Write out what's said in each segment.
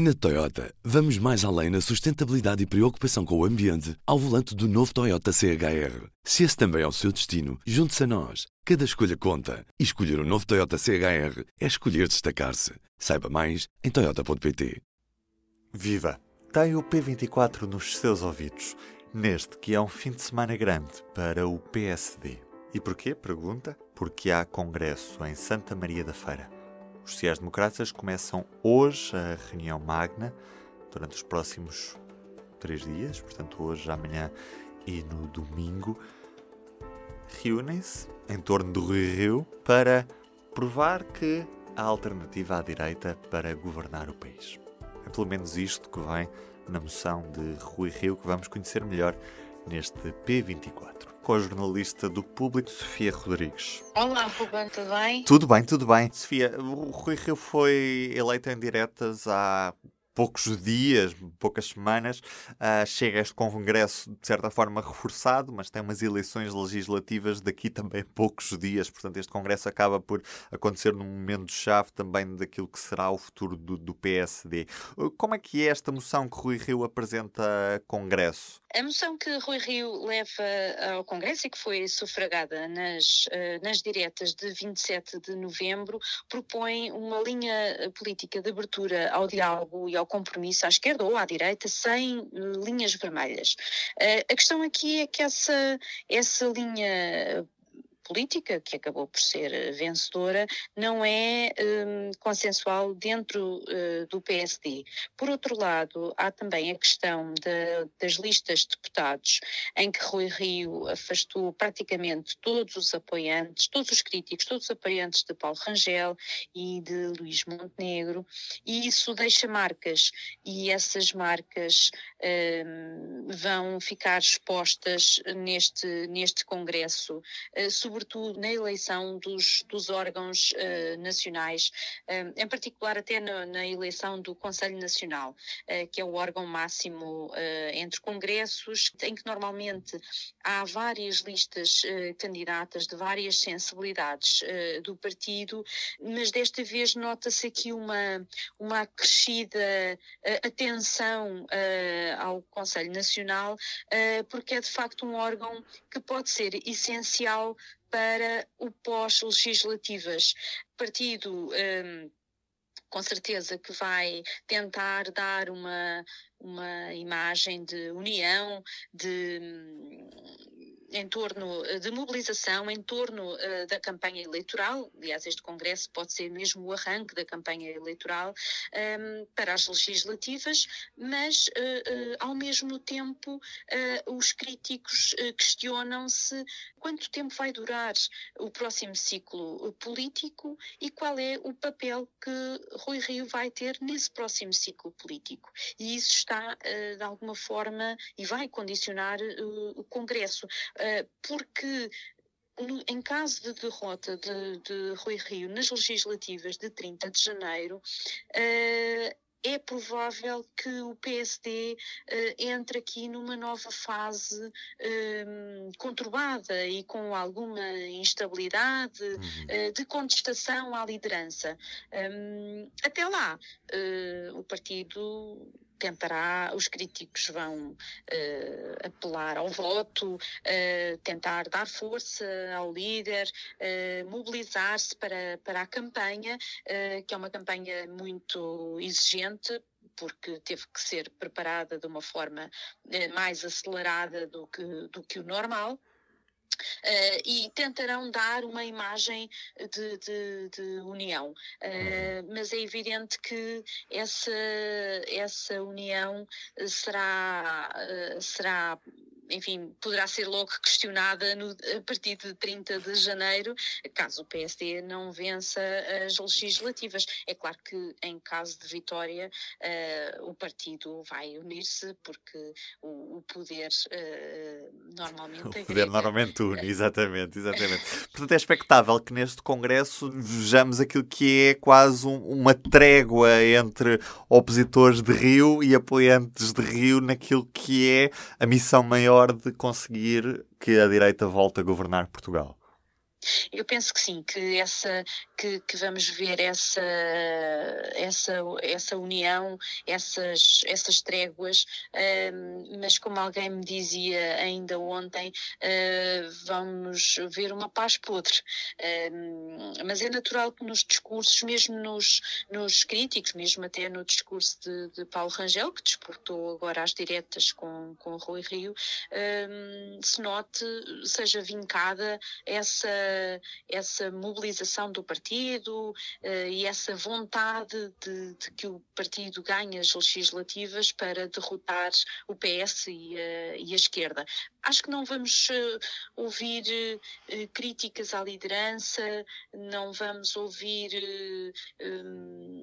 Na Toyota, vamos mais além na sustentabilidade e preocupação com o ambiente ao volante do novo Toyota CHR. Se esse também é o seu destino, junte-se a nós. Cada escolha conta. E escolher o um novo Toyota CHR é escolher destacar-se. Saiba mais em Toyota.pt. Viva! Tem o P24 nos seus ouvidos. Neste que é um fim de semana grande para o PSD. E porquê? Pergunta. Porque há congresso em Santa Maria da Feira. Os sociais-democratas começam hoje a reunião magna, durante os próximos três dias, portanto, hoje, amanhã e no domingo, reúnem-se em torno do Rio para provar que há alternativa à direita para governar o país. É pelo menos isto que vem na moção de Rui Rio que vamos conhecer melhor neste P24 com a jornalista do Público, Sofia Rodrigues. Olá, Ruben, tudo bem? Tudo bem, tudo bem. Sofia, o Rui Rio foi eleito em diretas há poucos dias, poucas semanas, uh, chega este congresso de certa forma reforçado, mas tem umas eleições legislativas daqui também poucos dias, portanto este congresso acaba por acontecer num momento chave também daquilo que será o futuro do, do PSD. Como é que é esta moção que Rui Rio apresenta a congresso? A moção que Rui Rio leva ao congresso e que foi sufragada nas, uh, nas diretas de 27 de novembro propõe uma linha política de abertura ao diálogo e ao compromisso à esquerda ou à direita sem uh, linhas vermelhas. Uh, a questão aqui é que essa, essa linha política, que acabou por ser eh, vencedora, não é um, consensual dentro uh, do PSD. Por outro lado, há também a questão de, das listas de deputados, em que Rui Rio afastou praticamente todos os apoiantes, todos os críticos, todos os apoiantes de Paulo Rangel e de Luís Montenegro, e isso deixa marcas, e essas marcas um, vão ficar expostas neste, neste Congresso, uh, na eleição dos, dos órgãos uh, nacionais, uh, em particular até na, na, eleição do Conselho Nacional, uh, que é o órgão máximo entre congressos, em que normalmente há várias listas candidatas de várias sensibilidades do partido, mas desta vez nota-se aqui uma, uma acrescida atenção ao Conselho Nacional, porque é de facto um órgão que pode ser essencial para o pós-legislativas. Partido. Um, com certeza que vai tentar dar uma, uma imagem de união, de em torno eh, de mobilização, em torno uh, da campanha eleitoral. Aliás, este Congresso pode ser mesmo o arranque da campanha eleitoral um, ehm, para as legislativas, mas, uh, uh, ao mesmo tempo, os críticos questionam-se quanto tempo vai durar o próximo ciclo político e qual é o papel que Rui Rio vai ter nesse próximo ciclo político. E isso está, de alguma forma, e vai condicionar o Congresso. Eh, porque em caso de derrota de, de Rui Rio nas legislativas de 30 de janeiro, uh, é provável que o PSD uh, entre aqui numa nova fase uh, conturbada e com alguma instabilidade uhum. uh, de contestação à liderança. Um, até lá, o partido tentará, os críticos vão uh, apelar ao voto, uh, tentar dar força ao líder, uh, mobilizar-se para, para a campanha, que é uma campanha muito exigente, porque teve que ser preparada de uma forma mais acelerada do que, do que o normal. Uh, e tentarão dar uma imagem de, de, de união. Uh, mas é evidente que essa, essa união será, uh, será enfim, poderá ser logo questionada no, a partir de 30 de janeiro, caso o PSD não vença as legislativas. É claro que, em caso de vitória, uh, o partido vai unir-se, porque o, o poder uh, normalmente. O poder normalmente une, exatamente, exatamente. Portanto, é expectável que neste Congresso vejamos aquilo que é quase um, uma trégua entre opositores de Rio e apoiantes de Rio naquilo que é a missão maior de conseguir que a direita volte a governar Portugal? Eu penso que sim, que essa que, que, vamos ver essa essa essa união, essas essas tréguas, uh, mas como alguém me dizia ainda ontem, uh, vamos ver uma paz podre. Uh, mas é natural que nos discursos, mesmo nos, nos críticos, mesmo até no discurso de, de Paulo Rangel, que desportou agora às diretas com, com Rui Rio, se note, seja vincada essa essa mobilização do partido uh, e essa vontade de, de, que o partido ganhe as legislativas para derrotar o PS e, uh, e a esquerda. Acho que não vamos ouvir críticas à liderança, não vamos ouvir. Um,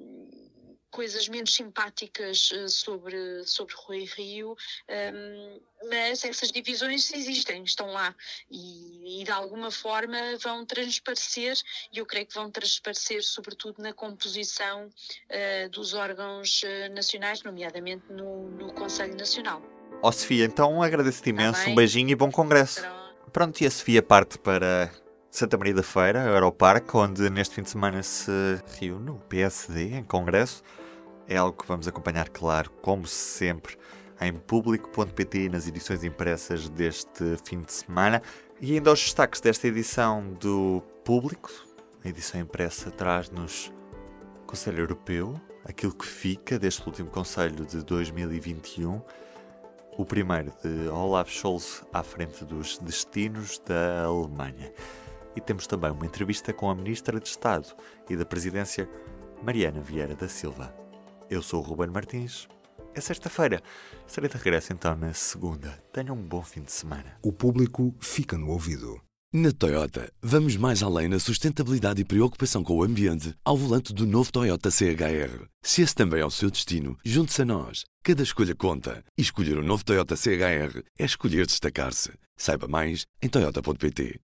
coisas menos simpáticas eh, sobre, sobre Rui Rio, um, ehm, mas essas divisões existem, estão lá e, e, de alguma forma vão transparecer, e eu creio que vão transparecer sobretudo na composição uh, dos órgãos uh, nacionais, nomeadamente no, no Conselho Nacional. Ó oh, Sofia, então agradeço-te tá imenso, um beijinho e bom congresso. Pronto, e a Sofia parte para Santa Maria da Feira, Europarque, onde neste fim de semana se reúne o PSD em congresso. É algo que vamos acompanhar, claro, como sempre, em público.pt nas edições impressas deste fim de semana. E ainda aos destaques desta edição do Público, a edição impressa traz-nos Conselho Europeu, aquilo que fica deste último Conselho de 2021, o primeiro de Olaf Scholz à frente dos destinos da Alemanha. E temos também uma entrevista com a Ministra de Estado e da Presidência, Mariana Vieira da Silva. Eu sou o Ruben Martins. É sexta-feira. Estarei de regresso então na segunda. Tenham um bom fim de semana. O público fica no ouvido. Na Toyota, vamos mais além na sustentabilidade e preocupação com o ambiente ao volante do novo Toyota CHR. Se esse também é o seu destino, junte-se a nós. Cada escolha conta. E escolher o um novo Toyota CHR é escolher destacar-se. Saiba mais em Toyota.pt.